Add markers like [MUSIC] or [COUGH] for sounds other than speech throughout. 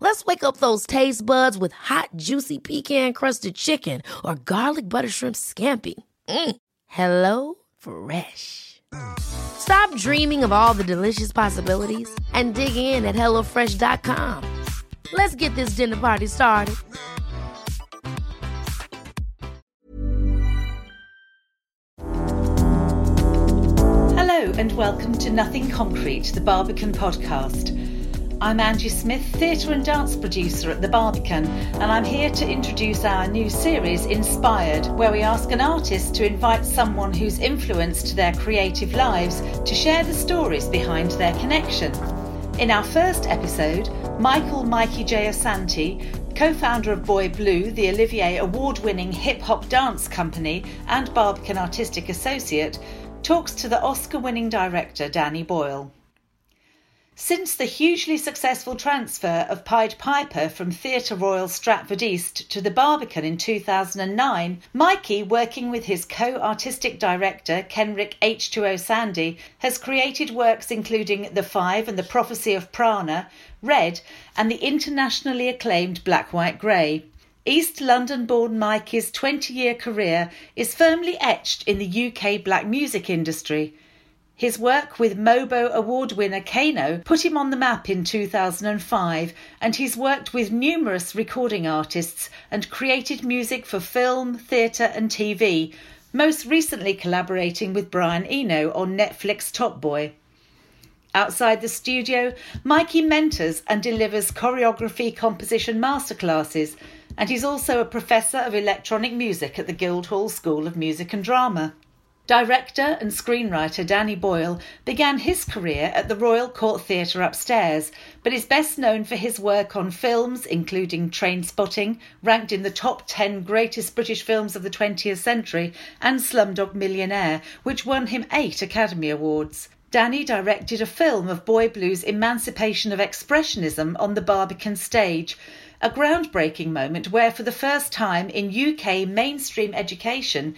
Let's wake up those taste buds with hot, juicy pecan-crusted chicken or garlic butter shrimp scampi. Mm. Hello Fresh. Stop dreaming of all the delicious possibilities and dig in at HelloFresh.com. Let's get this dinner party started. Hello and welcome to Nothing Concrete, the Barbican podcast. I'm Angie Smith, theatre and dance producer at the Barbican, and I'm here to introduce our new series, Inspired, where we ask an artist to invite someone who's influenced their creative lives to share the stories behind their connection. In our first episode, Michael Mikey J. Asante, co founder of Boy Blue, the Olivier award winning hip hop dance company and Barbican artistic associate, talks to the Oscar winning director Danny Boyle. Since the hugely successful transfer of Pied Piper from Theatre Royal Stratford East to the Barbican in 2009, Mikey, working with his co artistic director Kenrick H2O Sandy, has created works including The Five and the Prophecy of Prana, Red, and the internationally acclaimed Black White Grey. East London born Mikey's 20 year career is firmly etched in the UK black music industry. His work with Mobo Award winner Kano put him on the map in 2005, and he's worked with numerous recording artists and created music for film, theatre, and TV, most recently collaborating with Brian Eno on Netflix Top Boy. Outside the studio, Mikey mentors and delivers choreography composition masterclasses, and he's also a professor of electronic music at the Guildhall School of Music and Drama. Director and screenwriter Danny Boyle began his career at the Royal Court Theatre upstairs, but is best known for his work on films including Trainspotting, ranked in the top 10 greatest British films of the 20th century, and Slumdog Millionaire, which won him eight Academy Awards. Danny directed a film of Boy Blue's emancipation of expressionism on the Barbican stage, a groundbreaking moment where, for the first time in UK mainstream education,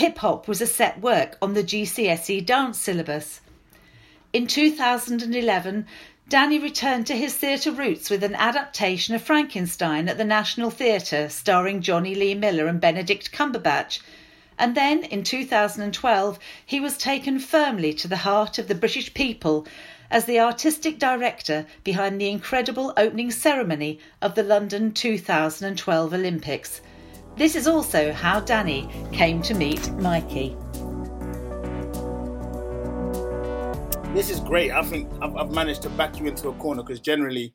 hip hop was a set work on the GCSE dance syllabus. In 2011, Danny returned to his theatre roots with an adaptation of Frankenstein at the National Theatre, starring Jonny Lee Miller and Benedict Cumberbatch. And then, in 2012, he was taken firmly to the heart of the British people as the artistic director behind the incredible opening ceremony of the London 2012 Olympics. This is also how Danny came to meet Mikey. This is great. I think I've, managed to back you into a corner because generally,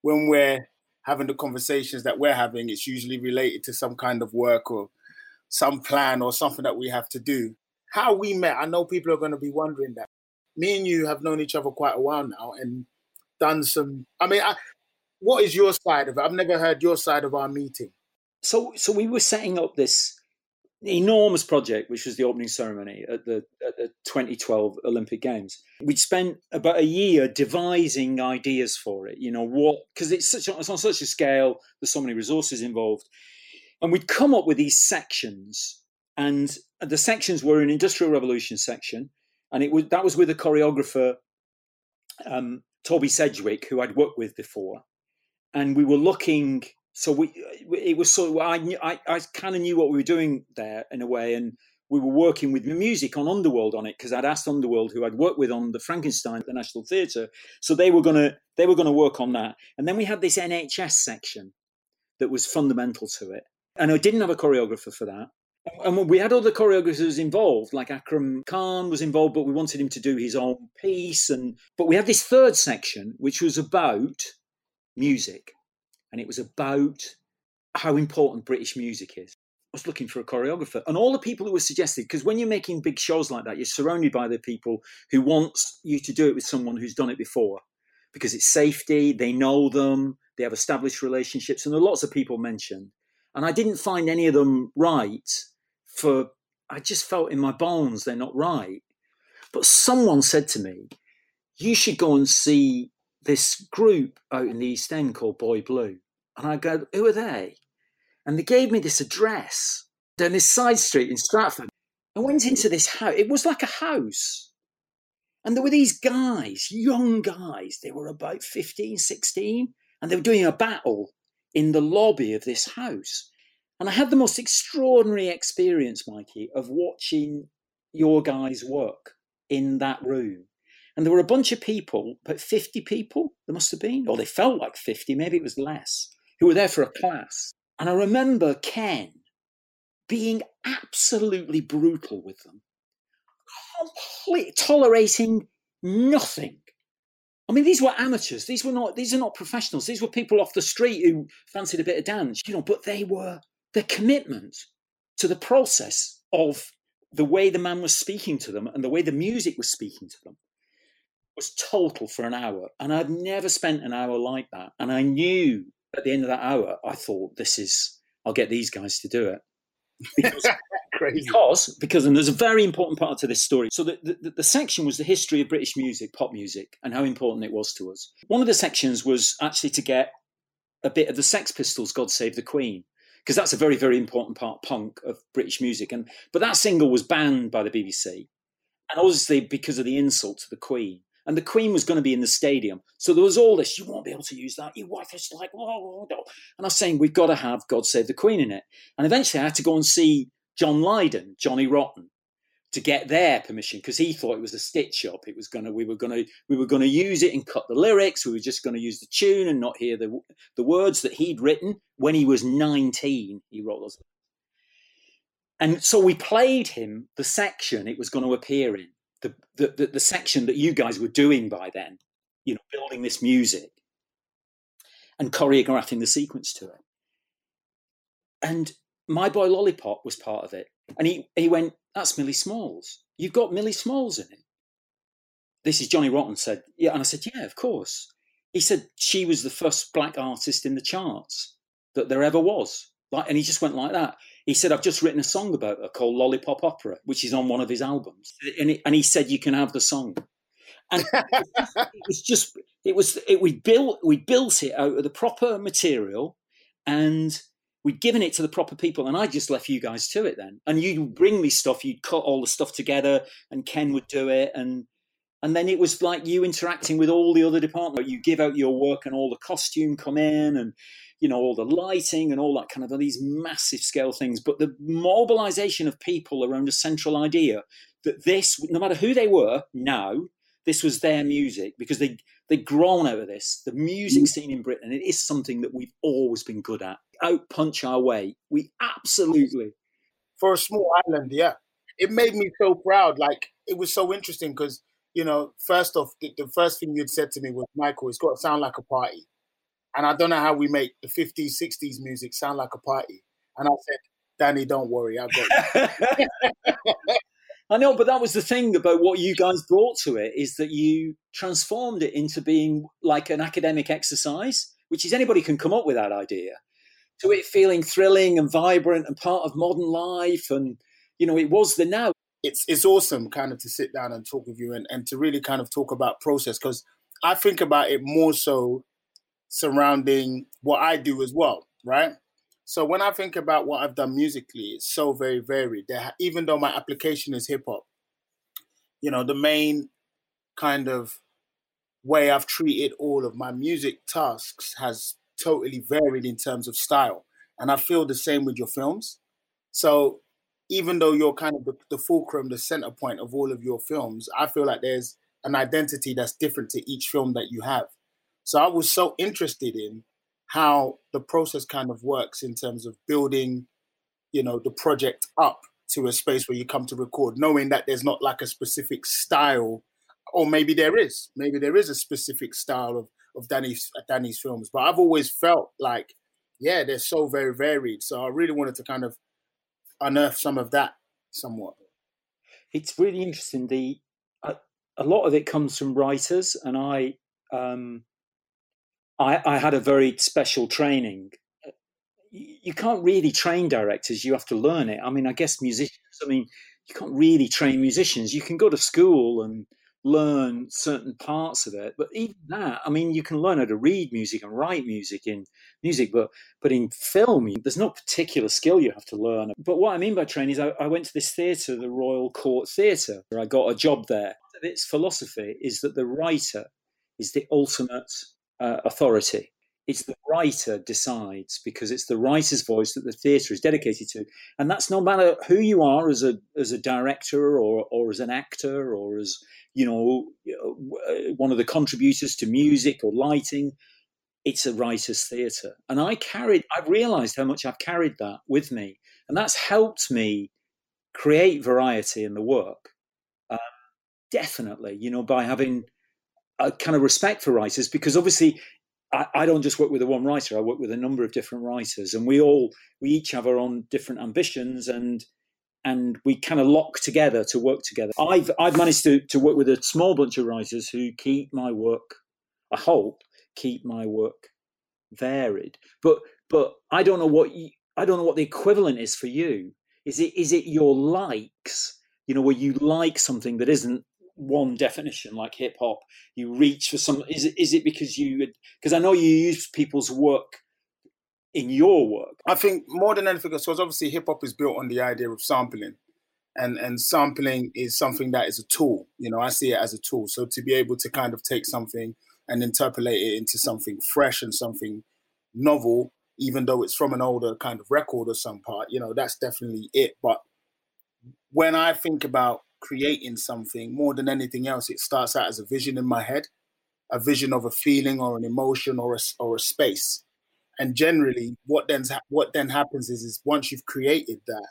when we're having the conversations that we're having, it's usually related to some kind of work or some plan or something that we have to do. How we met, I know people are going to be wondering that. Me and you have known each other quite a while now and done some. I mean, I, what is your side of it? I've never heard your side of our meeting. So, so we were setting up this enormous project, which was the opening ceremony at the, at the 2012 Olympic Games. We'd spent about a year devising ideas for it. You know what? Because it's such it's on such a scale. There's so many resources involved, and we'd come up with these sections, and the sections were an Industrial Revolution section, and it was that was with a choreographer, um, Toby Sedgwick, who I'd worked with before, and we were looking so we uh, it was of I knew, I, I kind of knew what we were doing there in a way, and we were working with music on Underworld on it because I'd asked Underworld, who I'd worked with on the Frankenstein at the National Theatre, so they were gonna they were gonna work on that, and then we had this NHS section that was fundamental to it, and I didn't have a choreographer for that. And we had other choreographers involved, like Akram Khan was involved, but we wanted him to do his own piece. And but we had this third section, which was about music and it was about how important British music is. I was looking for a choreographer. And all the people who were suggested, because when you're making big shows like that, you're surrounded by the people who want you to do it with someone who's done it before because it's safety, they know them, they have established relationships, and there are lots of people mentioned. And I didn't find any of them right for, I just felt in my bones they're not right. But someone said to me, you should go and see this group out in the East End called Boy Blue. And I go, who are they? And they gave me this address down this side street in Stratford. I went into this house. It was like a house. And there were these guys, young guys. They were about 15, 16. And they were doing a battle in the lobby of this house. And I had the most extraordinary experience, Mikey, of watching your guys work in that room. And there were a bunch of people, about 50 people, there must have been, or they felt like 50, maybe it was less, who were there for a class. And I remember Ken being absolutely brutal with them, complete, tolerating nothing. I mean, these were amateurs. These were not. These are not professionals. These were people off the street who fancied a bit of dance, you know. But they were their commitment to the process of the way the man was speaking to them and the way the music was speaking to them was total for an hour. And I'd never spent an hour like that. And I knew at the end of that hour, I thought, this is, I'll get these guys to do it. [LAUGHS] Because, because, because, and there's a very important part to this story. So the, the, the section was the history of British music, pop music, and how important it was to us. One of the sections was actually to get a bit of the Sex Pistols' God Save the Queen because that's a very very important part punk of British music and but that single was banned by the BBC and obviously because of the insult to the Queen and the Queen was going to be in the stadium. So there was all this, you won't be able to use that. You wife is like, whoa, And I was saying, we've got to have God Save the Queen in it. And eventually I had to go and see John Lydon, Johnny Rotten, to get their permission because he thought it was a stitch up. It was gonna, we were gonna, we were gonna use it and cut the lyrics. We were just gonna use the tune and not hear the the words that he'd written when he was nineteen. He wrote those. And so we played him the section it was going to appear in the, the, the, section that you guys were doing by then, you know, building this music and choreographing the sequence to it. And my boy Lollipop was part of it. And he, he went, That's Millie Smalls. You've got Millie Smalls in it. This is Johnny Rotten said, Yeah. And I said, Yeah, of course. He said she was the first black artist in the charts that there ever was. Like, and he just went like that. He said, I've just written a song about her called Lollipop Opera, which is on one of his albums. And, it, and he said, You can have the song. And [LAUGHS] it was just, it was, it, we built, we built it out of the proper material and we'd given it to the proper people. And I just left you guys to it then. And you'd bring me stuff, you'd cut all the stuff together and Ken would do it. And, and then it was like you interacting with all the other departments. You give out your work and all the costume come in and you know, all the lighting and all that kind of these massive scale things. But the mobilization of people around a central idea that this, no matter who they were now, this was their music because they they'd grown of this. The music mm. scene in Britain, it is something that we've always been good at. Out punch our way. We absolutely for a small island, yeah. It made me so proud. Like it was so interesting because you know, first off, the, the, first thing you'd said to me was, Michael, it's got to sound like a party. And I don't know how we make the 50s, 60s music sound like a party. And I said, Danny, don't worry, I got [LAUGHS] I know, but that was the thing about what you guys brought to it is that you transformed it into being like an academic exercise, which is anybody can come up with that idea, to it feeling thrilling and vibrant and part of modern life. And, you know, it was the now. It's, it's awesome kind of to sit down and talk with you and, and to really kind of talk about process because I think about it more so surrounding what I do as well, right? So when I think about what I've done musically, it's so very varied. Even though my application is hip hop, you know, the main kind of way I've treated all of my music tasks has totally varied in terms of style. And I feel the same with your films. So even though you're kind of the, the fulcrum, the center point of all of your films, I feel like there's an identity that's different to each film that you have. So I was so interested in how the process kind of works in terms of building, you know, the project up to a space where you come to record, knowing that there's not like a specific style, or maybe there is. Maybe there is a specific style of of Danny's Danny's films. But I've always felt like, yeah, they're so very varied. So I really wanted to kind of unearth some of that somewhat. It's really interesting. The a, a lot of it comes from writers, and I, um, I, I had a very special training. You can't really train directors; you have to learn it. I mean, I guess musicians. I mean, you can't really train musicians. You can go to school and learn certain parts of it. But even that, I mean, you can learn how to read music and write music in music, but but in film, there's no particular skill you have to learn. But what I mean by training is I, I went to this theatre, the Royal Court Theatre, where I got a job there. Its philosophy is that the writer is the ultimate uh, authority. It's the writer decides because it's the writer's voice that the theatre is dedicated to, and that's no matter who you are as a as a director or or as an actor or as you know, uh, one of the contributors to music or lighting. It's a writer's theatre. And I carried, I've realized how much I've carried that with me. And that's helped me create variety in the work. Uh, definitely, you know, by having a kind of respect for writers, because obviously I, I, don't just work with the one writer. I work with a number of different writers, and we all we each have our own different ambitions, and and we kind of lock together to work together. I've I've managed to to work with a small bunch of writers who keep my work. I hope keep my work varied, but but I don't know what you, I don't know what the equivalent is for you. Is it is it your likes? You know, where you like something that isn't one definition like hip hop. You reach for some. Is it is it because you? Because I know you use people's work in your work? I think more than anything, because obviously hip hop is built on the idea of sampling, and and sampling is something that is a tool. You know, I see it as a tool. So to be able to kind of take something and interpolate it into something fresh and something novel, even though it's from an older kind of record or some part, you know, that's definitely it. But when I think about creating something more than anything else, it starts out as a vision in my head, a vision of a feeling or an emotion or a, or a space. And generally what then what then happens is is once you've created that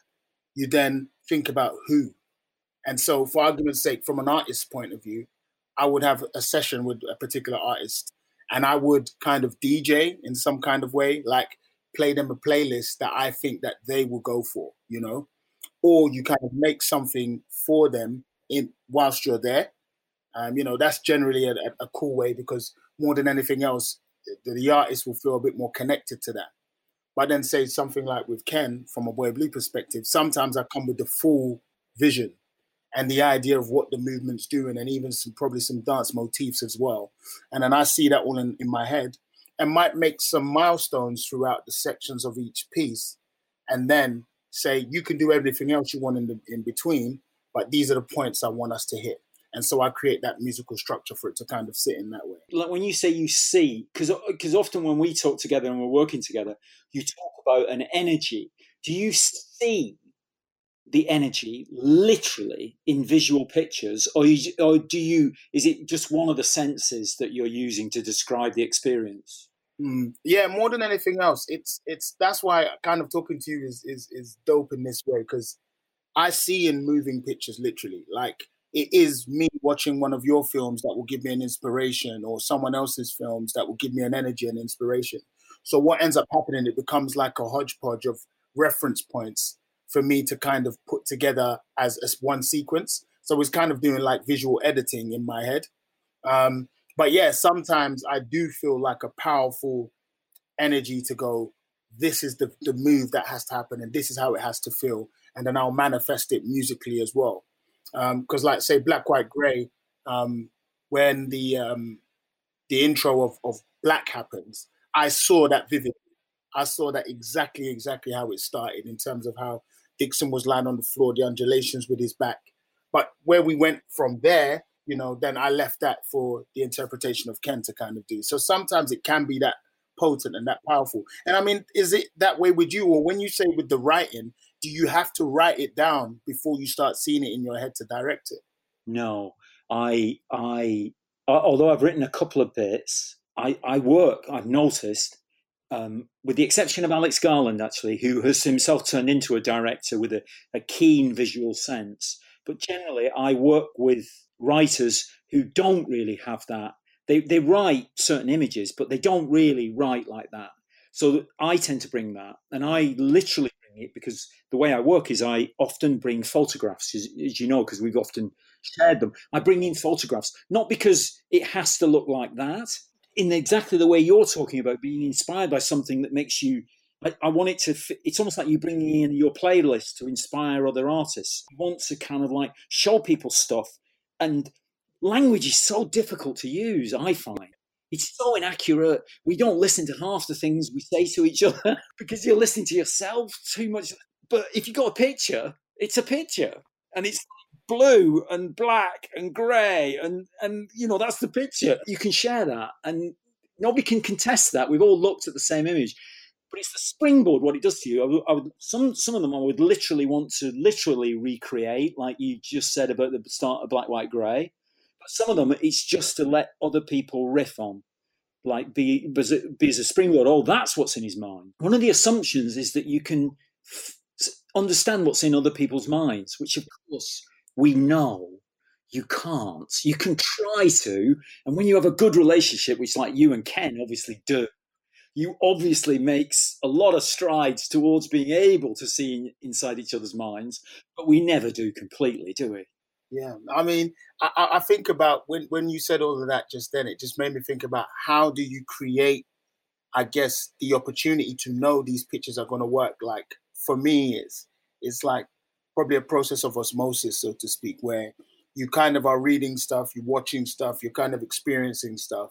you then think about who. And so for argument's sake from an artist's point of view i would have a session with a particular artist and i would kind of dj in some kind of way like play them a playlist that i think that they will go for you know or you kind of make something for them in whilst you're there um, you know that's generally a, a cool way because more than anything else the, the artist will feel a bit more connected to that. But then say something like with Ken, from a Boy Blue perspective, sometimes I come with the full vision and the idea of what the movement's doing and even some probably some dance motifs as well. And then I see that all in, in my head and might make some milestones throughout the sections of each piece and then say you can do everything else you want in the in between, but these are the points I want us to hit and so I create that musical structure for it to kind of sit in that way. Like when you say you see, because because uh, often when we talk together and we're working together, you talk about an energy. Do you see the energy literally in visual pictures, or you, or do you? Is it just one of the senses that you're using to describe the experience? Mm, yeah, more than anything else, it's it's that's why kind of talking to you is is is dope in this way because I see in moving pictures literally like it is me watching one of your films that will give me an inspiration or someone else's films that will give me an energy and inspiration. So what ends up happening, it becomes like a hodgepodge of reference points for me to kind of put together as, as one sequence. So it's kind of doing like visual editing in my head. Um, but yeah, sometimes I do feel like a powerful energy to go, this is the, the move that has to happen and this is how it has to feel. And then I'll manifest it musically as well because um, like say black white gray um, when the um, the intro of, of black happens i saw that vividly i saw that exactly exactly how it started in terms of how dixon was lying on the floor the undulations with his back but where we went from there you know then i left that for the interpretation of ken to kind of do so sometimes it can be that potent and that powerful and i mean is it that way with you or when you say with the writing do you have to write it down before you start seeing it in your head to direct it? No, I, I, although I've written a couple of bits, I, I work. I've noticed, um, with the exception of Alex Garland, actually, who has himself turned into a director with a, a keen visual sense. But generally, I work with writers who don't really have that. They they write certain images, but they don't really write like that. So I tend to bring that, and I literally bring it because the way I work is I often bring photographs, as, as you know, because we've often shared them. I bring in photographs, not because it has to look like that, in exactly the way you're talking about being inspired by something that makes you. I, I want it to. It's almost like you bringing in your playlist to inspire other artists. You want to kind of like show people stuff, and language is so difficult to use. I find it's so inaccurate. We don't listen to half the things we say to each [LAUGHS] other because you're listening to yourself too much. But if you've got a picture, it's a picture, and it's blue and black and grey, and and you know that's the picture. You can share that, and nobody can contest that. We've all looked at the same image, but it's the springboard. What it does to you. I I would, some some of them I would literally want to literally recreate, like you just said about the start of Black, White, Grey But some of them it's just to let other people riff on like be, be as a springboard oh that's what's in his mind one of the assumptions is that you can f- understand what's in other people's minds which of course we know you can't you can try to and when you have a good relationship which like you and ken obviously do you obviously makes a lot of strides towards being able to see inside each other's minds but we never do completely do we yeah, I mean, I, I think about when when you said all of that just then, it just made me think about how do you create, I guess, the opportunity to know these pictures are going to work. Like for me, it's it's like probably a process of osmosis, so to speak, where you kind of are reading stuff, you're watching stuff, you're kind of experiencing stuff,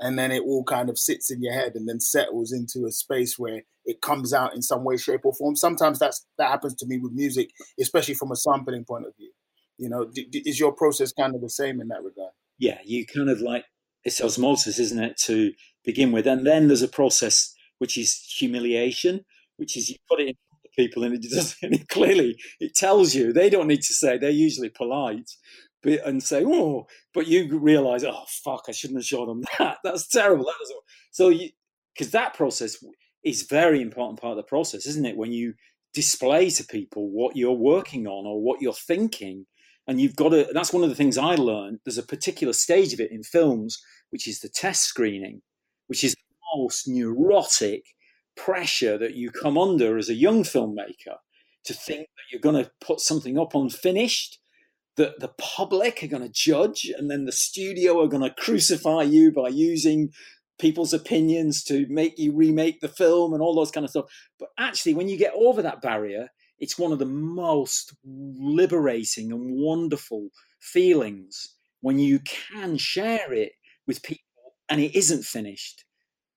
and then it all kind of sits in your head and then settles into a space where it comes out in some way, shape, or form. Sometimes that's that happens to me with music, especially from a sampling point of view you know, d- d- is your process kind of the same in that regard? Yeah, you kind of like it's osmosis, isn't it, to begin with, and then there's a process which is humiliation, which is you put it in people and it [LAUGHS] does and it clearly it tells you they don't need to say they're usually polite but, and say oh but you realize oh fuck i shouldn't have shown them [LAUGHS] that. That's terrible that was so because that process is very important part of the process isn't it? When you display to people what you're working on or what you're thinking and you've got to that's one of the things i learned there's a particular stage of it in films which is the test screening which is the most neurotic pressure that you come under as a young filmmaker to think that you're going to put something up unfinished that the public are going to judge and then the studio are going to crucify you by using people's opinions to make you remake the film and all those kind of stuff. But actually when you get over that barrier it's one of the most liberating and wonderful feelings when you can share it with people and it isn't finished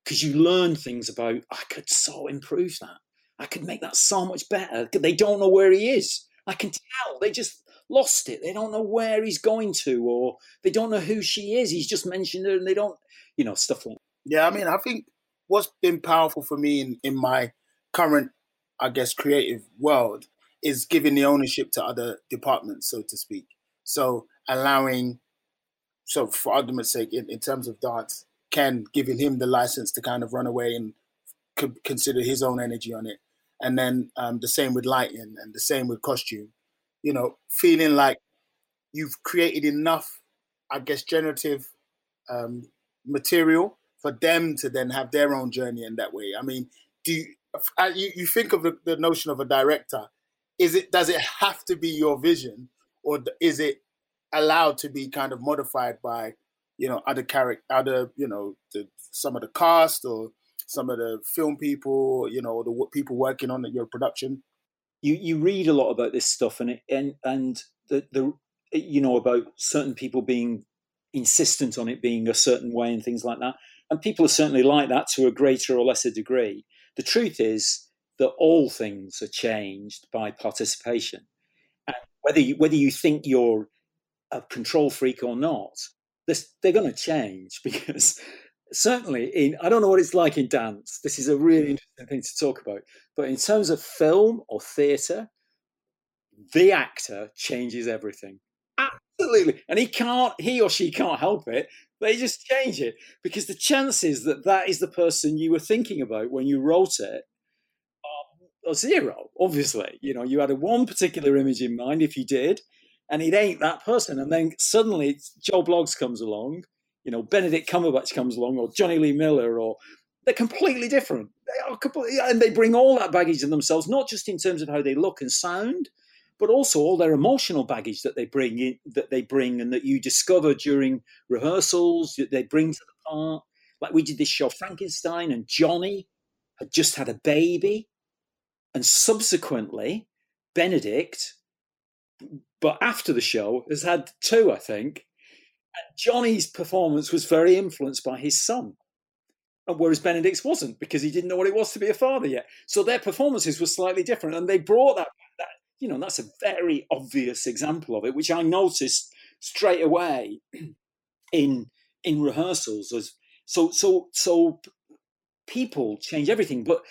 because you learn things about i could so improve that. I could make that so much better. They don't know where he is. I can tell. They just lost it they don't know where he's going to or they don't know who she is he's just mentioned her and they don't you know stuff like yeah i mean i think what's been powerful for me in, in my current I guess, creative world is giving the ownership to other departments, so to speak. So allowing, so for argument's sake, in, in terms of dance, Ken giving him the license to kind of run away and could consider his own energy on it. And then um, the same with lighting and the same with costume. You know, feeling like you've created enough, I guess, generative um, material for them to then have their own journey in that way. I mean, do you, uh, you, you think of the, the notion of a director. Is it does it have to be your vision, or is it allowed to be kind of modified by you know other character, other you know the, some of the cast or some of the film people, you know, the people working on your production? You you read a lot about this stuff, and it, and and the the you know about certain people being insistent on it being a certain way and things like that. And people are certainly like that to a greater or lesser degree. The truth is that all things are changed by participation. And whether you, whether you think you're a control freak or not, they're going to change [LAUGHS] because certainly in I don't know what it's like in dance. This is a really interesting thing to talk about. But in terms of film or theatre, the actor changes everything. Absolutely. And he can't, he or she can't help it. They just change it because the chances that that is the person you were thinking about when you wrote it are, zero. Obviously, you know, you had a one particular image in mind if you did, and it ain't that person. And then suddenly Joe Bloggs comes along, you know, Benedict Cumberbatch comes along, or Jonny Lee Miller, or they're completely different. And they bring all that baggage in themselves, not just in terms of how they look and sound, but also all their emotional baggage that they bring in, that they bring, and that you discover during rehearsals that they bring to the part. Like we did this show, Frankenstein, and Johnny had just had a baby, and subsequently, Benedict, but after the show, has had two, I think. And Johnny's performance was very influenced by his son Uh, whereas Benedict's wasn't because he didn't know what it was to be a father yet. So their performances were slightly different, and they brought that. that you know, that's a very obvious example of it, which I noticed straight away [CLEARS THROAT] in in rehearsals. As so so so people change everything, but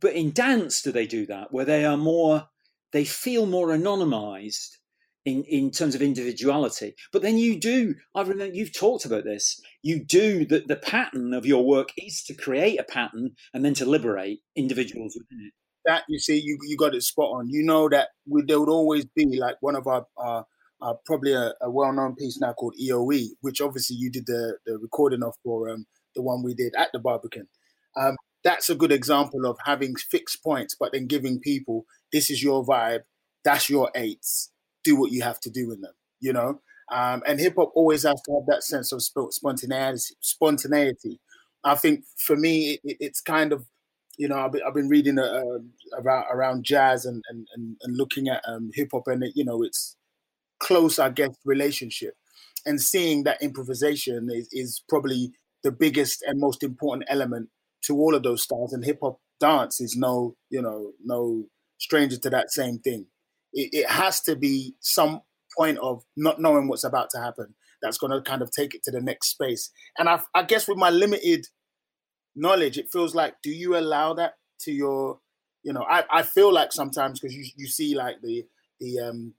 but in dance, do they do that where they are more? They feel more anonymized in, in terms of individuality. But then you do, I remember you've talked about this, you do that the pattern of your work is to create a pattern and then to liberate individuals within it. That you see, you, you got it spot on. You know that we, there would always be like one of our, our uh, probably a, a, well-known piece now called EOE, which obviously you did the, the recording of for um, the one we did at the Barbican. Um, that's a good example of having fixed points, but then giving people this is your vibe, that's your eights, do what you have to do in them, you know. Um, and hip hop always has to have that sense of spontaneity. Spontaneity. I think for me, it, it's kind of, you know, I've been, reading uh, around around jazz and and, and, looking at um, hip hop, and it, you know, it's close, I guess, relationship, and seeing that improvisation is, is probably the biggest and most important element to all of those styles. And hip hop dance is no, you know, no stranger to that same thing it, it has to be some point of not knowing what's about to happen that's going to kind of take it to the next space. And I, I guess with my limited knowledge, it feels like, do you allow that to your, you know, I, I feel like sometimes because you, you see like the, the um,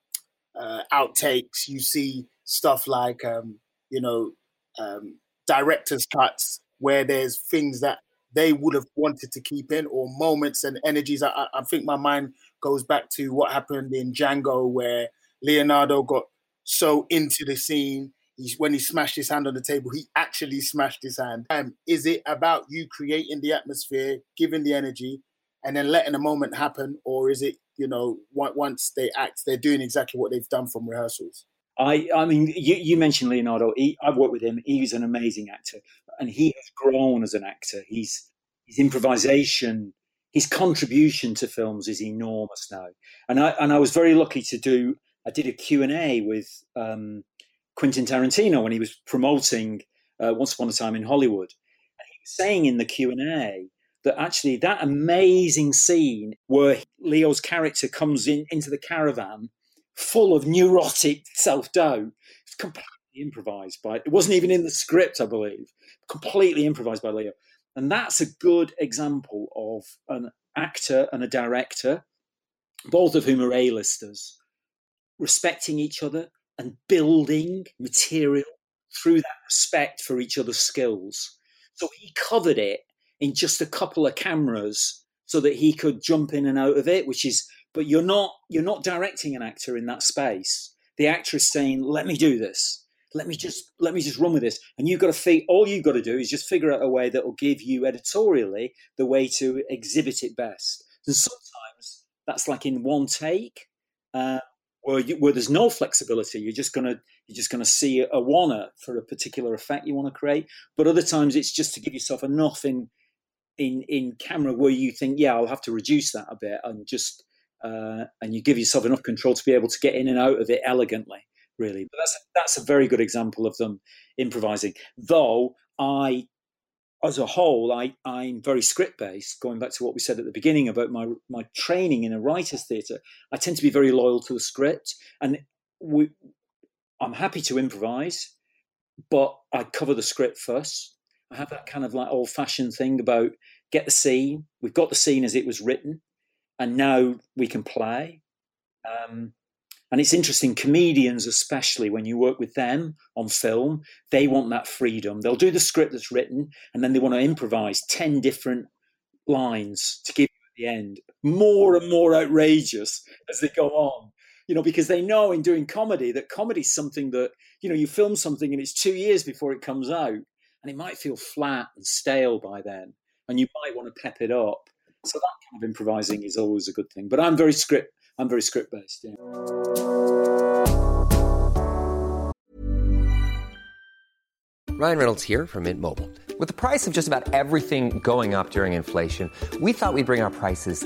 uh, outtakes, you see stuff like, um, you know, um, director's cuts where there's things that they would have wanted to keep in or moments and energies. I, I think my mind goes back to what happened in Django, where Leonardo got so into the scene. He's, when he smashed his hand on the table, he actually smashed his hand. Um, is it about you creating the atmosphere, giving the energy, and then letting a moment happen, or is it you know once they act, they're doing exactly what they've done from rehearsals? I, I mean, you, you mentioned Leonardo. He, I've worked with him. He's an amazing actor, and he has grown as an actor. He's his improvisation his contribution to films is enormous now. And I and I was very lucky to do. I did a Q and A with um, Quentin Tarantino when he was promoting uh, Once Upon a Time in Hollywood. And he was saying in the Q and A that actually that amazing scene where Leo's character comes in into the caravan full of neurotic self doubt, it's completely improvised by. It wasn't even in the script, I believe. Completely improvised by Leo. And that's a good example of an actor and a director, both of whom are A-listers, respecting each other and building material through that respect for each other's skills. So he covered it in just a couple of cameras so that he could jump in and out of it, which is but you're not you're not directing an actor in that space. The actor is saying, "Let me do this let me just let me just run with this. And you've got to fig- all you've got to do is just figure out a way that will give you editorially the way to exhibit it best. And sometimes that's like in one take uh, where, you, where there's no flexibility. You're just gonna you're just gonna see a wanna for a particular effect you want to create. But other times it's just to give yourself enough in in in camera where you think yeah i'll have to reduce that a bit and just uh, and you give yourself enough control to be able to get in and out of it elegantly really. But that's that's a very good example of them improvising. Though I, as a whole, I I'm very script based. Going back to what we said at the beginning about my my training in a writers' theatre, I tend to be very loyal to the script, and we, I'm happy to improvise, but I cover the script first. I have that kind of like old fashioned thing about get the scene. We've got the scene as it was written, and now we can play. Um, and it's interesting, comedians, especially when you work with them on film, they want that freedom. They'll do the script that's written and then they want to improvise 10 different lines to give you at the end. More and more outrageous as they go on. You know, because they know in doing comedy that comedy is something that, you know, you film something and it's two years before it comes out and it might feel flat and stale by then. and you might want to pep it up. So that kind of improvising is always a good thing. But I'm very script. I'm very script based. Yeah. Ryan Reynolds here from Mint Mobile. With the price of just about everything going up during inflation, we thought we'd bring our prices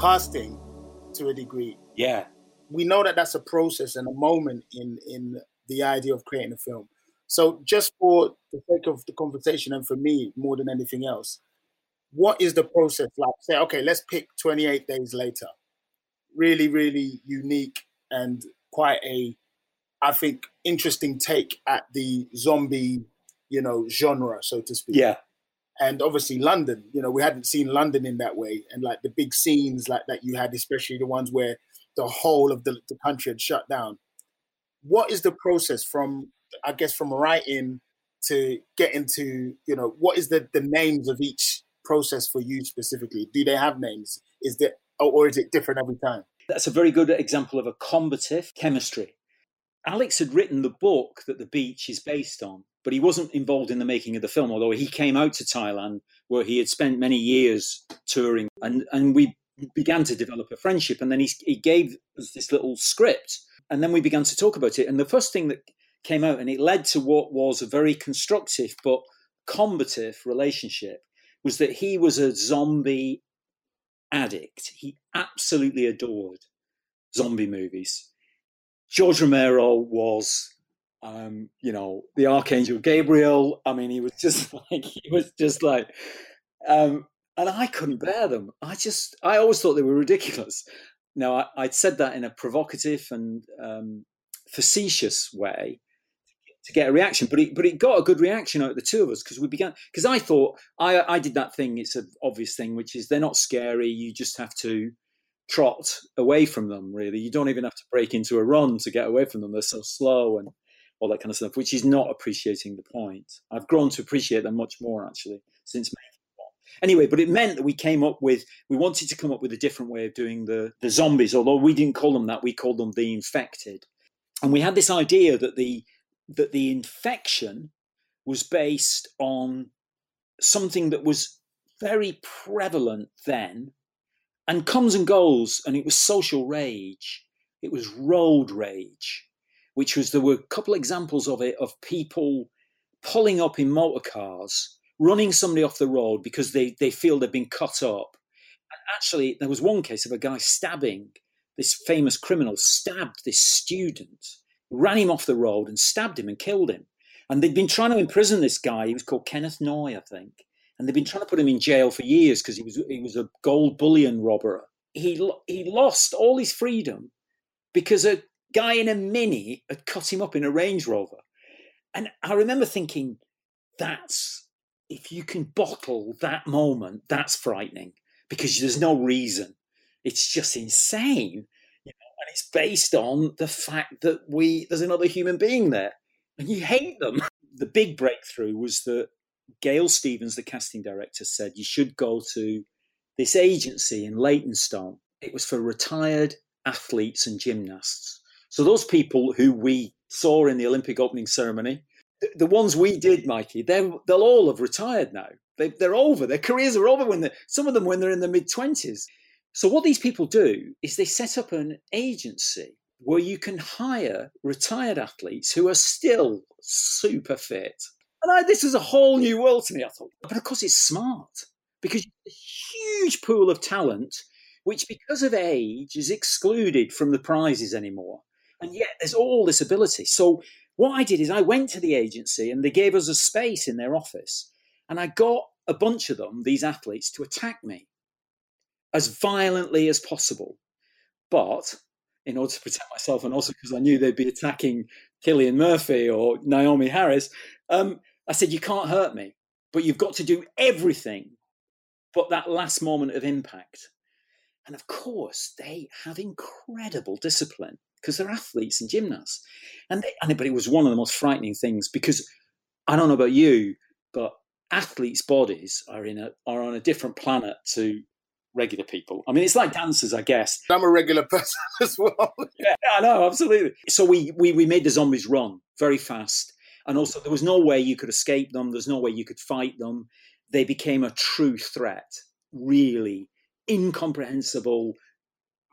casting to a degree, Yeah. we know that that's a process and a moment in in the idea of creating a film. So, just for the sake of the conversation, and for me more than anything else, what is the process like? Say, okay, let's pick 28 days later. Really, really unique and quite a, I think, interesting take at the zombie, you know, genre, so to speak Yeah. And obviously London. You know, we hadn't seen London in that way, and like the big scenes like that you had, especially the ones where the whole of the, the country had shut down. What is the process from, I guess, from writing to get into, you know, what is the the names of each process for you specifically? Do they have names? Is or, or is it different every time? That's a very good example of a combative chemistry. Alex had written the book that the beach is based on, but he wasn't involved in the making of the film, although he came out to Thailand where he had spent many years touring and, and we began to develop a friendship. And then he, he gave us this little script and then we began to talk about it. And the first thing that came out, and it led to what was a very constructive but combative relationship, was that he was a zombie addict. He absolutely adored zombie movies. George Romero was, um, you know, the Archangel Gabriel. I mean, he was [LAUGHS] just like, he was just like, um, and I couldn't bear them. I just, I always thought they were ridiculous. Now, I, I'd said that in a provocative and um, facetious way to get a reaction, but it, but it got a good reaction out of the two of us because we began, because I thought, I, I did that thing, it's an obvious thing, which is they're not scary. You just have to trot away from them, really. You don't even have to break into a run to get away from them. They're so slow and all that kind of stuff, which is not appreciating the point. I've grown to appreciate them much more, actually, since. Anyway, but it meant that we came up with, we wanted to come up with a different way of doing the, the zombies, although we didn't call them that, we called them the infected. And we had this idea that the, that the infection was based on something that was very prevalent then and comes and goes, and it was social rage. It was road rage, which was there were a couple examples of it of people pulling up in motor cars, running somebody off the road because they, they feel they've been cut up. And actually, there was one case of a guy stabbing this famous criminal, stabbed this student, ran him off the road and stabbed him and killed him. And they'd been trying to imprison this guy. He was called Kenneth Noye, I think and they've been trying to put him in jail for years because he was he was a gold bullion robber. He he lost all his freedom because a guy in a mini had cut him up in a Range Rover, and I remember thinking, that's if you can bottle that moment, that's frightening because there's no reason. It's just insane, you know, and it's based on the fact that we there's another human being there, and you hate them. [LAUGHS] The big breakthrough was that Gail Stevens, the casting director, said you should go to this agency in Leytonstone. It was for retired athletes and gymnasts. So those people who we saw in the Olympic opening ceremony, the, the ones we did, Mikey, they'll all have retired now. They, are over. Their careers are over when some of them when they're in their mid twenties. So what these people do is they set up an agency where you can hire retired athletes who are still super fit. And I, this is a whole new world to me. I thought, but of course it's smart because a huge pool of talent, which because of age is excluded from the prizes anymore. And yet there's all this ability. So what I did is I went to the agency and they gave us a space in their office. And I got a bunch of them, these athletes, to attack me as violently as possible. But in order to protect myself, and also because I knew they'd be attacking Cillian Murphy or Naomie Harris, um, I said, You can't hurt me, but you've got to do everything but that last moment of impact. And of course, they have incredible discipline because they're athletes and gymnasts. And, they, and but it was one of the most frightening things because I don't know about you, but athletes' bodies are in a are on a different planet to regular people. I mean, it's like dancers, I guess. I'm a regular [LAUGHS] person as well. [LAUGHS] yeah, I know, absolutely. So we, we we made the zombies run very fast, and also there was no way you could escape them. There's no way you could fight them. They became a true threat, really incomprehensible.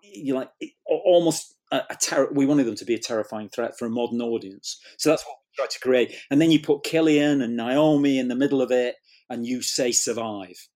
You like almost a, a terror. We wanted them to be a terrifying threat for a modern audience. So that's what we tried to create. And then you put Cillian and Naomie in the middle of it, and you say survive.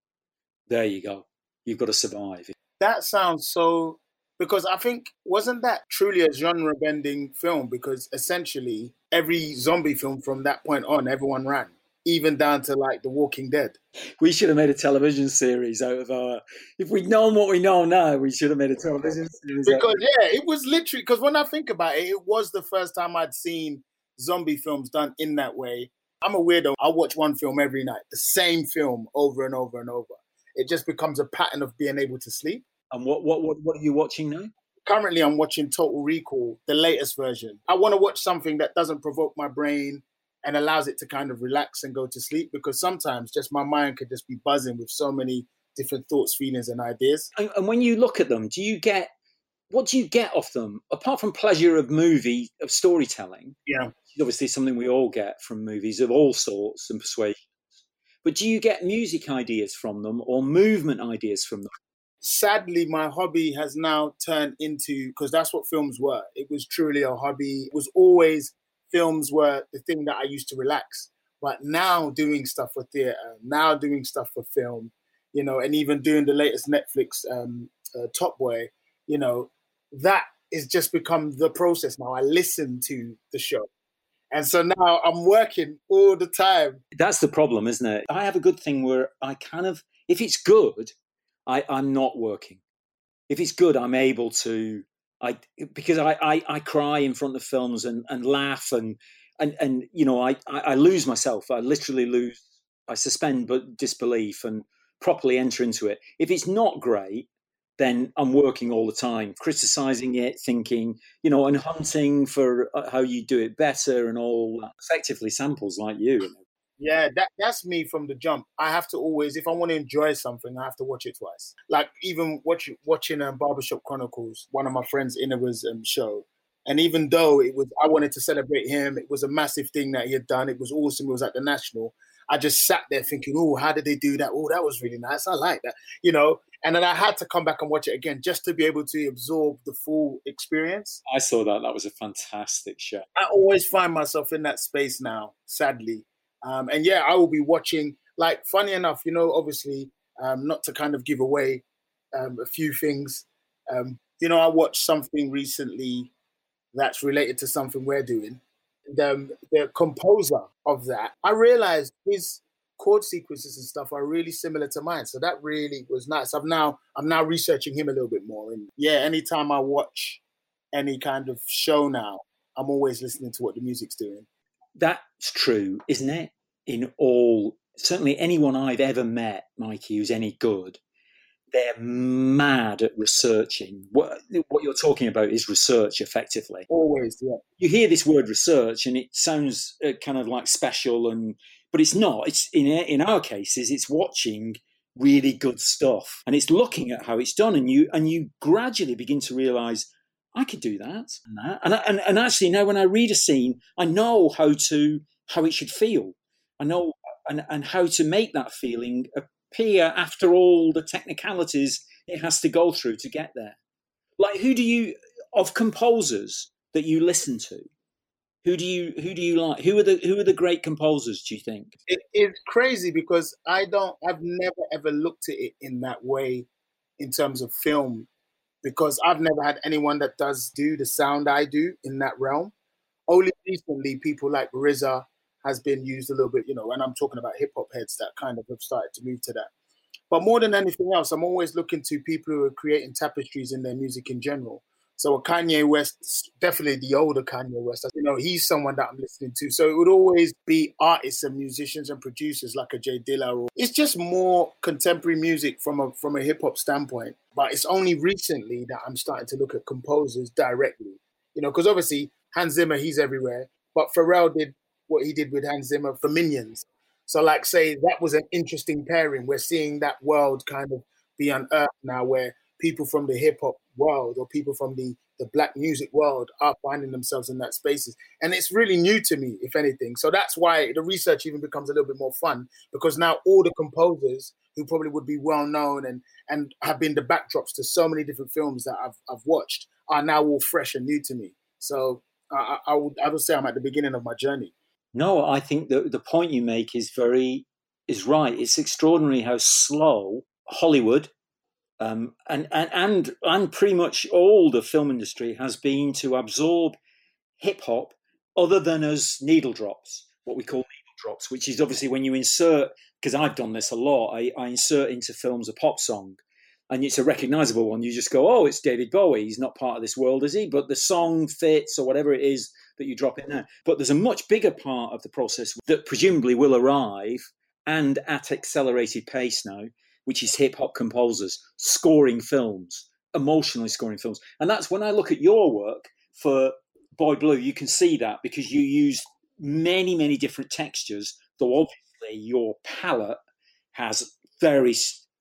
There you go you've got to survive. That sounds so because I think wasn't that truly a genre bending film because essentially every zombie film from that point on everyone ran even down to like The Walking Dead. We should have made a television series out of our. If we'd known what we know now, we should have made a television series. Because yeah, it was literally because when I think about it, it was the first time I'd seen zombie films done in that way. I'm a weirdo. I watch one film every night, the same film over and over and over it just becomes a pattern of being able to sleep. And what what what, what are you watching now? Currently, I'm watching Total Recall, the latest version. I want to watch something that doesn't provoke my brain and allows it to kind of relax and go to sleep because sometimes just my mind could just be buzzing with so many different thoughts, feelings, and ideas. And, and when you look at them, do you get what do you get off them apart from pleasure of movie of storytelling? Yeah, obviously something we all get from movies of all sorts and persuasions. But do you get music ideas from them or movement ideas from them? Sadly, my hobby has now turned into because that's what films were. It was truly a hobby. It was always films were the thing that I used to relax. But now doing stuff for theatre, now doing stuff for film, you know, and even doing the latest Netflix um, uh, Top Boy, you know, that is just become the process now. I listen to the show. And so now I'm working all the time. That's the problem, isn't it? I have a good thing where I kind of, if it's good, I, I'm not working. If it's good, I'm able to, I because I, I, I cry in front of films and, and laugh and, and, and you know, I, I, I lose myself. I literally lose, I suspend but disbelief and properly enter into it. If it's not great, then I'm working all the time, criticizing it, thinking, you know, and hunting for uh, how you do it better and all effectively samples like you. Yeah, that, that's me from the jump. I have to always, if I want to enjoy something, I have to watch it twice. Like even watching watching um, Barbershop Chronicles, one of my friends Inua's um, show. And even though it was, I wanted to celebrate him. It was a massive thing that he had done. It was awesome. It was at the national. I just sat there thinking, oh, how did they do that? Oh, that was really nice. I like that, you know. And then I had to come back and watch it again just to be able to absorb the full experience. I saw that. That was a fantastic show. I always find myself in that space now, sadly. Um, and yeah, I will be watching. Like, funny enough, you know, obviously, um, not to kind of give away um, a few things. Um, you know, I watched something recently that's related to something we're doing the the composer of that, I realized his chord sequences and stuff are really similar to mine. So that really was nice. I'm now I'm now researching him a little bit more. And yeah, anytime I watch any kind of show now, I'm always listening to what the music's doing. That's true, isn't it? In all certainly anyone I've ever met, Mikey, who's any good, they're mad at researching. What, what you're talking about is research, effectively. Always, yeah. You hear this word research, and it sounds uh, kind of like special, and but it's not. It's in in our cases, it's watching really good stuff. And it's looking at how it's done, and you and you gradually begin to realise I could do that and that. And, and and actually now when I read a scene, I know how to how it should feel. I know and, and how to make that feeling appear after all the technicalities it has to go through to get there. Like who do you of composers that you listen to? Who do you who do you like? Who are the who are the great composers? Do you think? It, it's crazy because I don't. I've never ever looked at it in that way, in terms of film, because I've never had anyone that does do the sound I do in that realm. Only recently, people like RZA has been used a little bit, you know, and I'm talking about hip hop heads that kind of have started to move to that. But more than anything else, I'm always looking to people who are creating tapestries in their music in general. So Kanye West, definitely the older Kanye West, you know, he's someone that I'm listening to. So it would always be artists and musicians and producers like a J Dilla. It's just more contemporary music from a from a hip hop standpoint. But it's only recently that I'm starting to look at composers directly. You know, because obviously Hans Zimmer, he's everywhere. But Pharrell did what he did with Hans Zimmer for Minions. So, like, say that was an interesting pairing. We're seeing that world kind of be unearthed now, where people from the hip hop world or people from the the black music world are finding themselves in that spaces. And it's really new to me if anything. So that's why the research even becomes a little bit more fun because now all the composers who probably would be well known and and have been the backdrops to so many different films that I've I've watched are now all fresh and new to me. So I, I would I would say I'm at the beginning of my journey. No, I think the the point you make is very is right. It's extraordinary how slow Hollywood um, and, and and and pretty much all the film industry has been to absorb hip hop, other than as needle drops, what we call needle drops, which is obviously when you insert. Because I've done this a lot. I, I insert into films a pop song, and it's a recognizable one. You just go, "Oh, it's David Bowie. He's not part of this world, is he?" But the song fits, or whatever it is that you drop in there. But there's a much bigger part of the process that presumably will arrive and at accelerated pace now, which is hip hop composers scoring films, emotionally scoring films. And that's when I look at your work for Boy Blue, you can see that because you use many, many different textures, though obviously your palette has very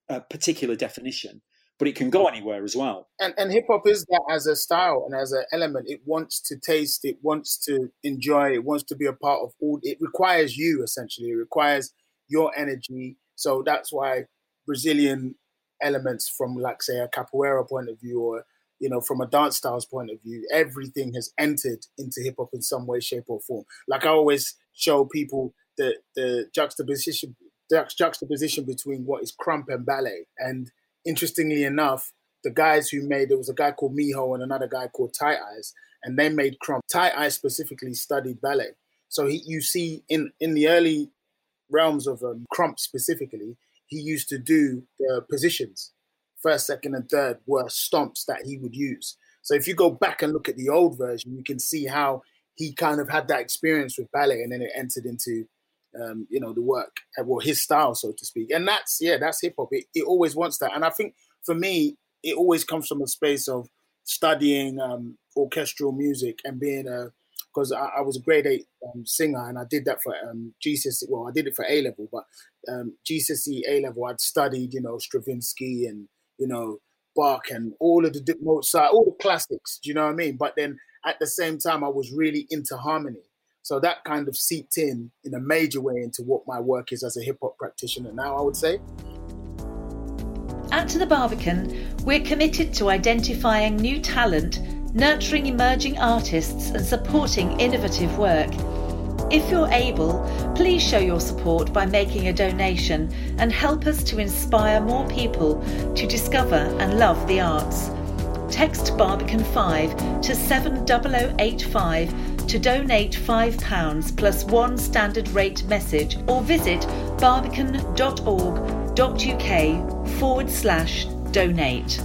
uh, particular definition but it can go anywhere as well. And and hip hop is that as a style and as an element. It wants to taste, it wants to enjoy, it wants to be a part of all. It requires you essentially. It requires your energy. So that's why Brazilian elements from like say a capoeira point of view or you know from a dance styles point of view everything has entered into hip hop in some way shape or form. Like i always show people the the juxtaposition the juxtaposition between what is Krump and ballet. And interestingly enough, the guys who made there was a guy called Mijo and another guy called Tight eyes and they made Krump. Tight eyes specifically studied ballet, so he, you see in in the early realms of um, Krump specifically, he used to do the positions, first, second, and third were stomps that he would use. So if you go back and look at the old version, you can see how he kind of had that experience with ballet, and then it entered into um, you know, the work, uh, well, his style, so to speak. And that's, yeah, that's hip hop. It, it always wants that. And I think for me, it always comes from a space of studying um, orchestral music and being a, because I, I, was a grade eight um, singer and I did that for um, GCSE. Well, I did it for A level, but um, GCSE A level, I'd studied, you know, Stravinsky and, you know, Bach and all of the Mozart, all the classics. Do you know what I mean? But then at the same time, I was really into harmony. So that kind of seeped in in a major way into what my work is as a hip hop practitioner now, I would say. At the Barbican, we're committed to identifying new talent, nurturing emerging artists, and supporting innovative work. If you're able, please show your support by making a donation and help us to inspire more people to discover and love the arts. Text Barbican 5 to 70085 to donate £5 plus one standard rate message or visit barbican.org.uk forward slash donate.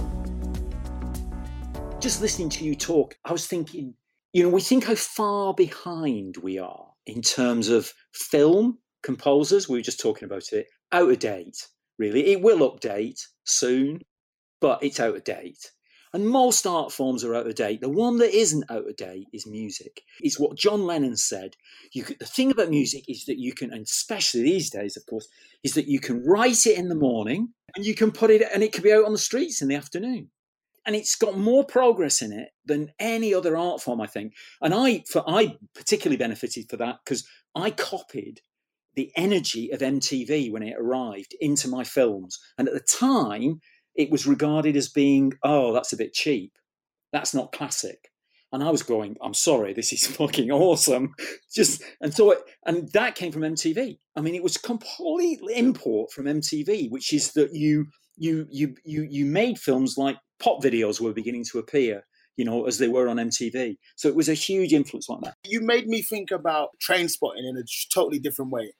Just listening to you talk, I was thinking, you know, we think how far behind we are in terms of film composers. We were just talking about it, out of date, really. It will update soon, but it's out of date. And most art forms are out of date. The one that isn't out of date is music. It's what John Lennon said. Could, the thing about music is that you can, and especially these days, of course, is that you can write it in the morning and you can put it, and it can be out on the streets in the afternoon. And it's got more progress in it than any other art form, I think. And I, for I particularly benefited for that because I copied the energy of MTV when it arrived into my films. And at the time, it was regarded as being, oh, that's a bit cheap. That's not classic. And I was going, I'm sorry, this is [LAUGHS] fucking awesome. [LAUGHS] Just and so it, and that came from MTV. I mean, it was complete import from MTV, which is that you you you you you made films like pop videos were beginning to appear, you know, as they were on MTV. So it was a huge influence on that. You made me think about Trainspotting in a totally different way.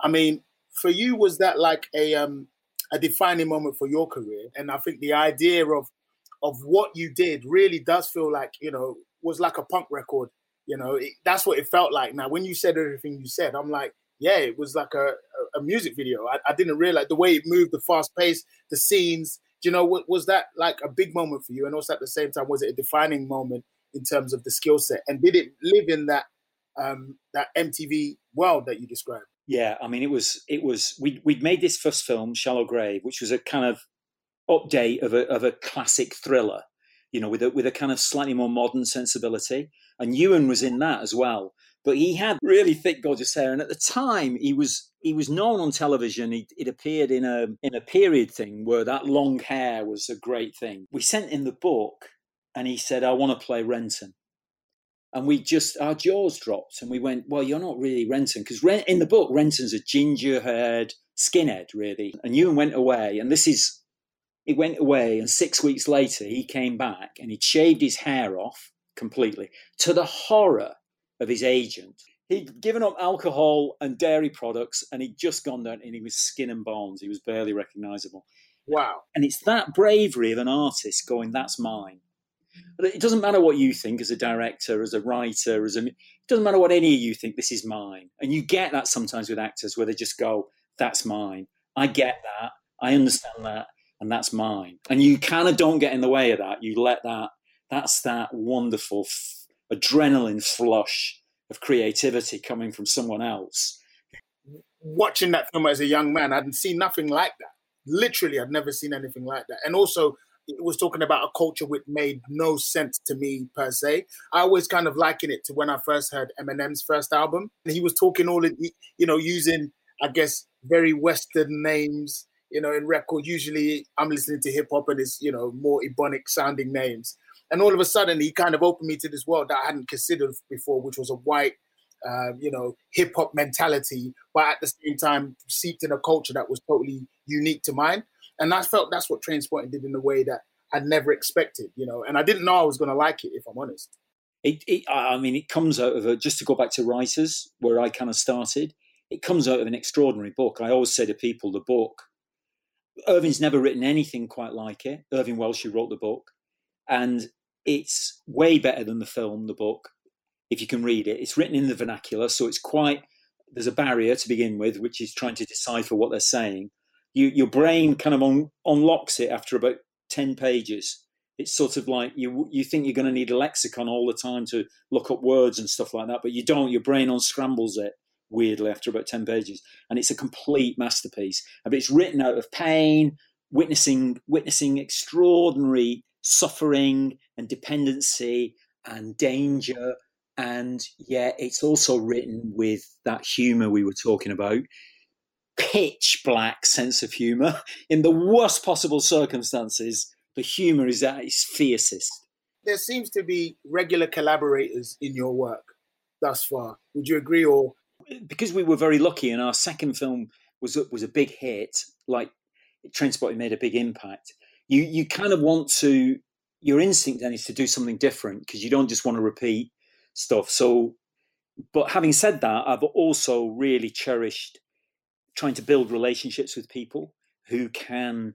I mean, for you, was that like a um a defining moment for your career. And I think the idea of of what you did really does feel like you know was like a punk record. You know, it, that's what it felt like. Now, when you said everything you said, I'm like, yeah, it was like a, a, music video. I, I, didn't realize the way it moved, the fast pace, the scenes. Do you know, what, was that like a big moment for you? And also at the same time, was it a defining moment in terms of the skill set? And did it live in that um, that MTV world that you described? Yeah, I mean, it was it was we we'd made this first film, Shallow Grave, which was a kind of update of a of a classic thriller, you know, with a with a kind of slightly more modern sensibility. And Ewan was in that as well, but he had really thick, gorgeous hair. And at the time, he was he was known on television. He, it appeared in a in a period thing where that long hair was a great thing. We sent him the book, and he said, "I want to play Renton." and we just our jaws dropped and we went well you're not really renton because in the book renton's a ginger haired skinhead really and ewan went away and this is he went away and six weeks later he came back and he'd shaved his hair off completely to the horror of his agent he'd given up alcohol and dairy products and he'd just gone down and he was skin and bones he was barely recognizable wow and it's that bravery of an artist going that's mine it doesn't matter what you think as a director, as a writer, as a. It doesn't matter what any of you think. This is mine, and you get that sometimes with actors where they just go, "That's mine." I get that. I understand that, and that's mine. And you kind of don't get in the way of that. You let that. That's that wonderful f- adrenaline flush of creativity coming from someone else. Watching that film as a young man, I'd seen nothing like that. Literally, I'd never seen anything like that. And also, it was talking about a culture which made no sense to me per se. I always kind of liken it to when I first heard Eminem's first album. He was talking all in, you know, using, I guess, very Western names, you know, in record. Usually I'm listening to hip hop and it's, you know, more Ebonic sounding names. And all of a sudden he kind of opened me to this world that I hadn't considered before, which was a white, uh, you know, hip hop mentality, but at the same time seeped in a culture that was totally unique to mine and I felt that's what Trainspotting did in a way that I never expected, you know, and I didn't know I was going to like it, if I'm honest. It, it, I mean, it comes out of a, just to go back to writers, where I kind of started. It comes out of an extraordinary book. I always say to people, the book. Irvine's never written anything quite like it. Irvine Welsh, who wrote the book, and it's way better than the film. The book, if you can read it, it's written in the vernacular, so it's quite. There's a barrier to begin with, which is trying to decipher what they're saying you, your brain kind of un, unlocks it after about 10 pages. It's sort of like you you think you're going to need a lexicon all the time to look up words and stuff like that, but you don't. Your brain unscrambles it weirdly after about 10 pages. And it's a complete masterpiece. Uh, but it's written out of pain, witnessing witnessing extraordinary suffering and dependency and danger and yet it's also written with that humor we were talking about pitch black sense of humor [LAUGHS] in the worst possible circumstances. The humor is at its fiercest. There seems to be regular collaborators in your work thus far. Would you agree? Or because we were very lucky, and our second film was was a big hit, like Trainspotting made a big impact. You you kind of want to your instinct then is to do something different because you don't just want to repeat stuff. So, but having said that, I've also really cherished trying to build relationships with people who can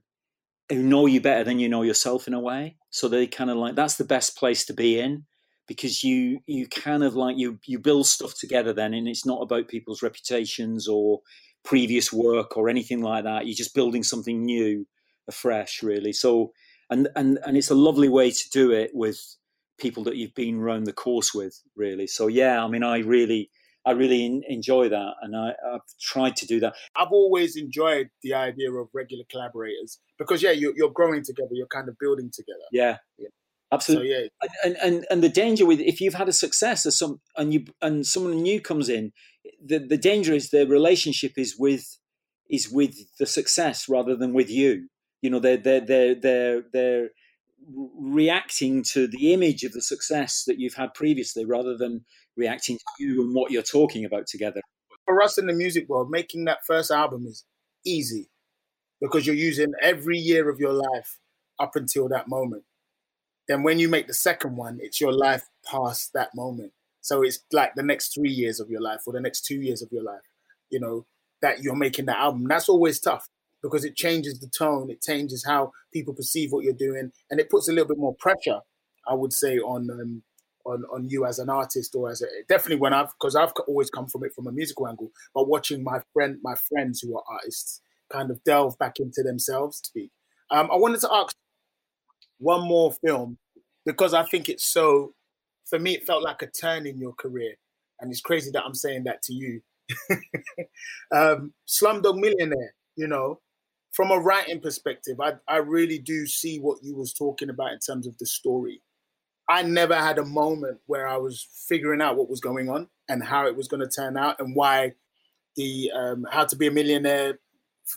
who know you better than you know yourself in a way so they kind of like that's the best place to be in because you you kind of like you you build stuff together then and it's not about people's reputations or previous work or anything like that you're just building something new afresh really so and and and it's a lovely way to do it with people that you've been around the course with, really. So yeah, I mean, I really. I really in, enjoy that, and I, have tried to do that. I've always enjoyed the idea of regular collaborators because, yeah, you're, you're growing together, you're kind of building together. Yeah, yeah. Absolutely. So, yeah, and, and and the danger with if you've had a success or some and you and someone new comes in, the the danger is the relationship is with is with the success rather than with you. You know, they're they're they're they're they're reacting to the image of the success that you've had previously rather than reacting to you and what you're talking about together. For us in the music world, making that first album is easy because you're using every year of your life up until that moment. Then when you make the second one, it's your life past that moment. So it's like the next three years of your life or the next two years of your life, you know, that you're making that album. That's always tough because it changes the tone, it changes how people perceive what you're doing, and it puts a little bit more pressure, I would say, on um, on on you as an artist or as a definitely when I've because I've always come from it from a musical angle, but watching my friend my friends who are artists kind of delve back into themselves. Speak. Um, I wanted to ask one more film because I think it's so. For me, it felt like a turn in your career, and it's crazy that I'm saying that to you. [LAUGHS] um, Slumdog Millionaire, you know, from a writing perspective, I, I really do see what you was talking about in terms of the story. I never had a moment where I was figuring out what was going on and how it was going to turn out and why the um, how to be a millionaire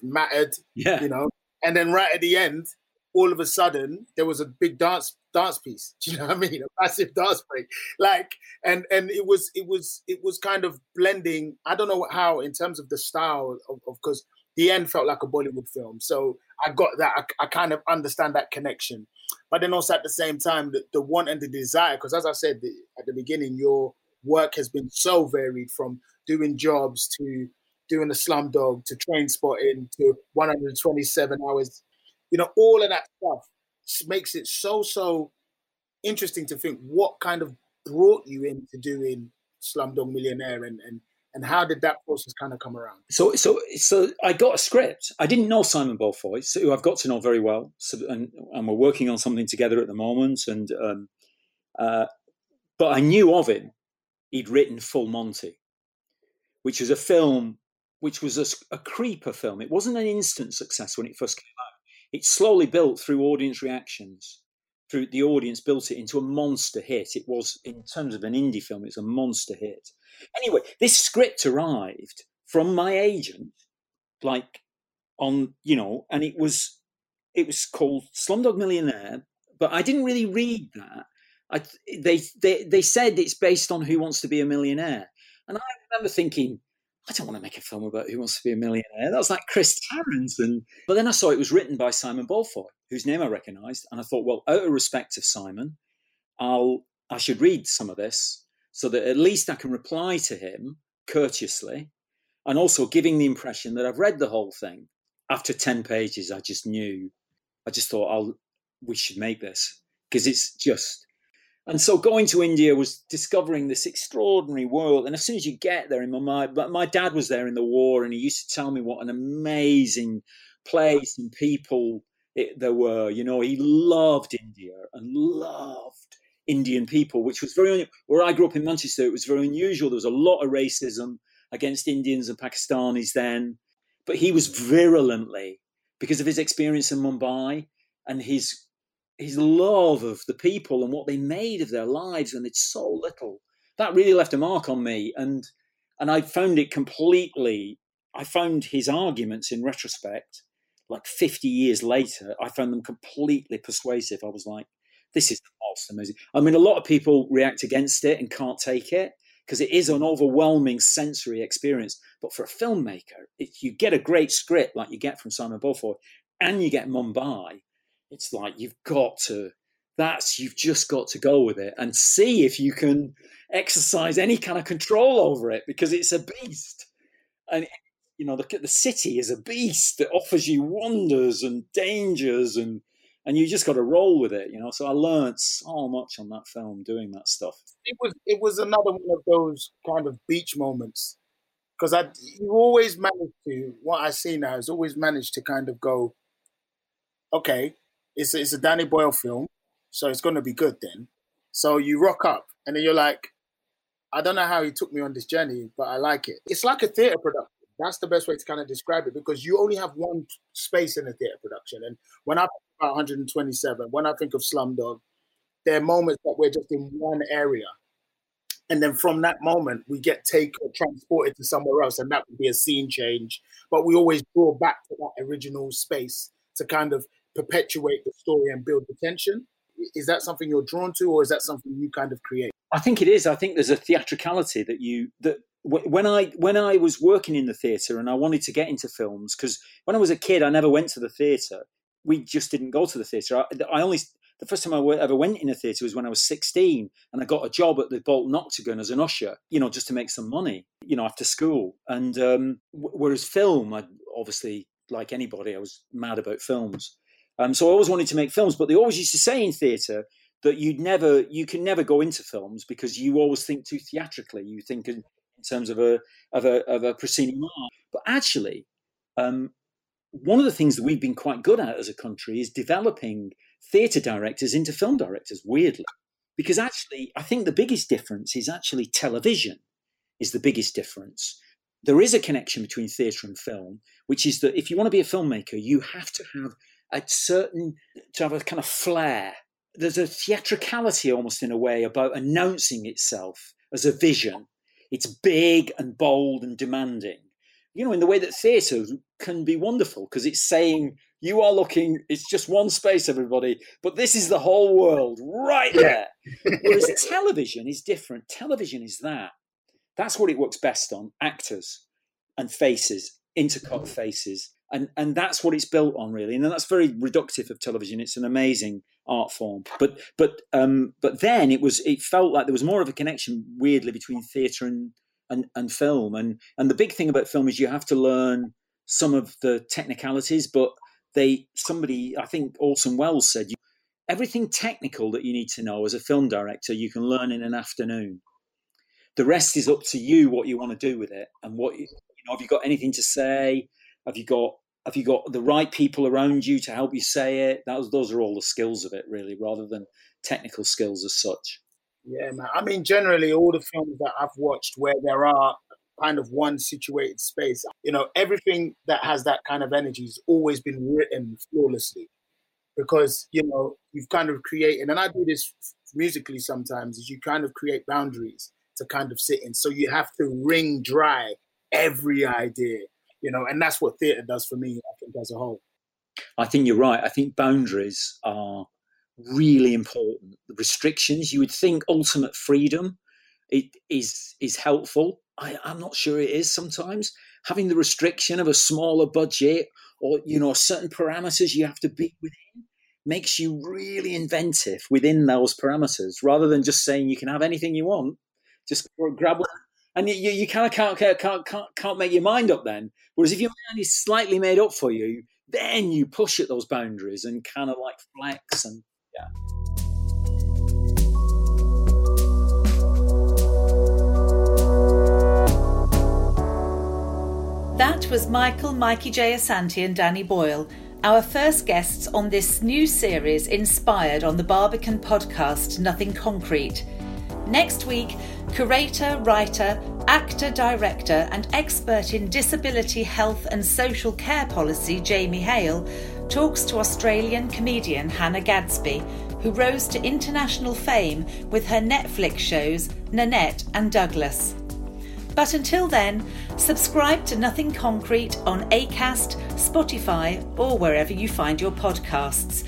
mattered. Yeah, you know. And then right at the end, all of a sudden, there was a big dance dance piece. [LAUGHS] Do you know what I mean? A massive dance break. Like, and and it was it was it was kind of blending. I don't know how in terms of the style of because the end felt like a Bollywood film. So I got that. I, I, kind of understand that connection. But then also at the same time, the, the want and the desire, because as I said the, at the beginning, your work has been so varied from doing jobs to doing the Slumdog to Trainspotting to 127 hours. You know, all of that stuff makes it so, so interesting to think what kind of brought you into doing Slumdog Millionaire and, and and how did that process kind of come around? So, so, so I got a script. I didn't know Simon Beaufoy, who I've got to know very well, so, and, and we're working on something together at the moment. And um, uh, but I knew of him. He'd written Full Monty, which is a film, which was a, a creeper film. It wasn't an instant success when it first came out. It slowly built through audience reactions. Through the audience built it into a monster hit. It was, in terms of an indie film, it's a monster hit Anyway, this script arrived from my agent, like on you know, and it was it was called Slumdog Millionaire, but I didn't really read that. I, they they they said it's based on Who Wants to Be a Millionaire, and I remember thinking. I don't want to make a film about who wants to be a millionaire. That was like Chris Tarrant. But then I saw it was written by Simon Beaufoy, whose name I recognised, and I thought, well, out of respect of Simon, I'll I should read some of this so that at least I can reply to him courteously and also giving the impression that I've read the whole thing. After 10 pages, I just knew, I just thought, I'll, we should make this because it's just. And so going to India was discovering this extraordinary world. And as soon as you get there in my but my dad was there in the war and he used to tell me what an amazing place and people it, there were. You know, he loved India and loved Indian people, which was very where I grew up in Manchester. It was very unusual. There was a lot of racism against Indians and Pakistanis then, but he was virulently because of his experience in Mumbai and his his love of the people and what they made of their lives when it's so little. That really left a mark on me, and and I found it completely. I found his arguments in retrospect, like 50 years later, I found them completely persuasive. I was like, this is amazing. I mean, a lot of people react against it and can't take it because it is an overwhelming sensory experience. But for a filmmaker, if you get a great script like you get from Simon Beaufoy and you get Mumbai, it's like you've got to. That's you've just got to go with it and see if you can exercise any kind of control over it because it's a beast. And you know, the, the city is a beast that offers you wonders and dangers and and you just got to roll with it, you know. So I learned so much on that film doing that stuff. It was it was another one of those kind of beach moments because I you always managed to what I see now is always managed to kind of go, okay, it's a, it's a Danny Boyle film, so it's going to be good then. So you rock up, and then you're like, I don't know how he took me on this journey, but I like it. It's like a theatre production. That's the best way to kind of describe it because you only have one space in a theatre production. And when I think about 127, when I think of Slumdog, there are moments that we're just in one area. And then from that moment, we get taken or uh, transported to somewhere else, and that would be a scene change. But we always draw back to that original space to kind of perpetuate the story and build the tension. Is that something you're drawn to, or is that something you kind of create? I think it is. I think there's a theatricality that you that when I when I was working in the theatre and I wanted to get into films because when I was a kid I never went to the theatre. We just didn't go to the theatre. I, I only the first time I ever went in a theatre was when I was 16 and I got a job at the Bolton Octagon as an usher, you know, just to make some money, you know, after school. And um, whereas film, I obviously, like anybody, I was mad about films. Um, so I always wanted to make films, but they always used to say in theatre that you'd never, you can never go into films because you always think too theatrically. You think in, in terms of a of a of a proceeding art. But actually, um, one of the things that we've been quite good at as a country is developing theatre directors into film directors. Weirdly, because actually, I think the biggest difference is actually television is the biggest difference. There is a connection between theatre and film, which is that if you want to be a filmmaker, you have to have a certain to have a kind of flair. There's a theatricality almost in a way about announcing itself as a vision. It's big and bold and demanding. You know, in the way that theatre can be wonderful because it's saying you are looking, it's just one space, everybody, but this is the whole world right there. Whereas [LAUGHS] television is different. Television is that. That's what it works best on actors and faces, intercut faces and and that's what it's built on really. And that's very reductive of television. It's an amazing art form. But but um but then it was it felt like there was more of a connection weirdly between theater and and, and film. And and the big thing about film is you have to learn some of the technicalities but they somebody i think orson welles said everything technical that you need to know as a film director you can learn in an afternoon. The rest is up to you what you want to do with it and what you know have you got anything to say? Have you got have you got the right people around you to help you say it? That those are all the skills of it, really, rather than technical skills as such. Yeah, man. I mean, generally, all the films that I've watched where there are kind of one situated space, you know, everything that has that kind of energy has always been written flawlessly because, you know, you've kind of created, and I do this musically sometimes, is you kind of create boundaries to kind of sit in. So you have to wring dry every idea you know, and that's what theatre does for me, I think, as a whole. I think you're right. I think boundaries are really important. The restrictions, you would think ultimate freedom it is is helpful. I, I'm not sure it is sometimes. Having the restriction of a smaller budget or you know certain parameters you have to be within makes you really inventive within those parameters rather than just saying you can have anything you want. Just grab and you, you kind of can't, can't, can't, can't make your mind up then. Whereas if your mind is slightly made up for you, then you push at those boundaries and kind of like flex and yeah. That was Michael, Mikey J. Asante, and Danny Boyle, our first guests on this new series inspired on the Barbican podcast Nothing Concrete. Next week, curator, writer, actor, director, and expert in disability health and social care policy, Jamie Hale, talks to Australian comedian Hannah Gadsby, who rose to international fame with her Netflix shows Nanette and Douglas. But until then, subscribe to Nothing Concrete on ACAST, Spotify, or wherever you find your podcasts.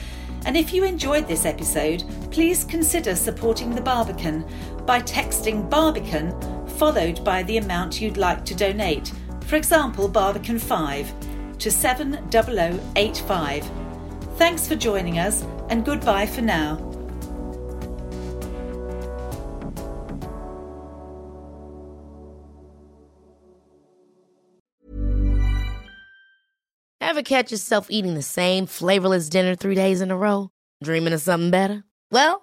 And if you enjoyed this episode, please consider supporting the Barbican by texting Barbican followed by the amount you'd like to donate, for example, Barbican 5, to 70085. Thanks for joining us and goodbye for now. Ever catch yourself eating the same flavorless dinner three days in a row? Dreaming of something better? Well,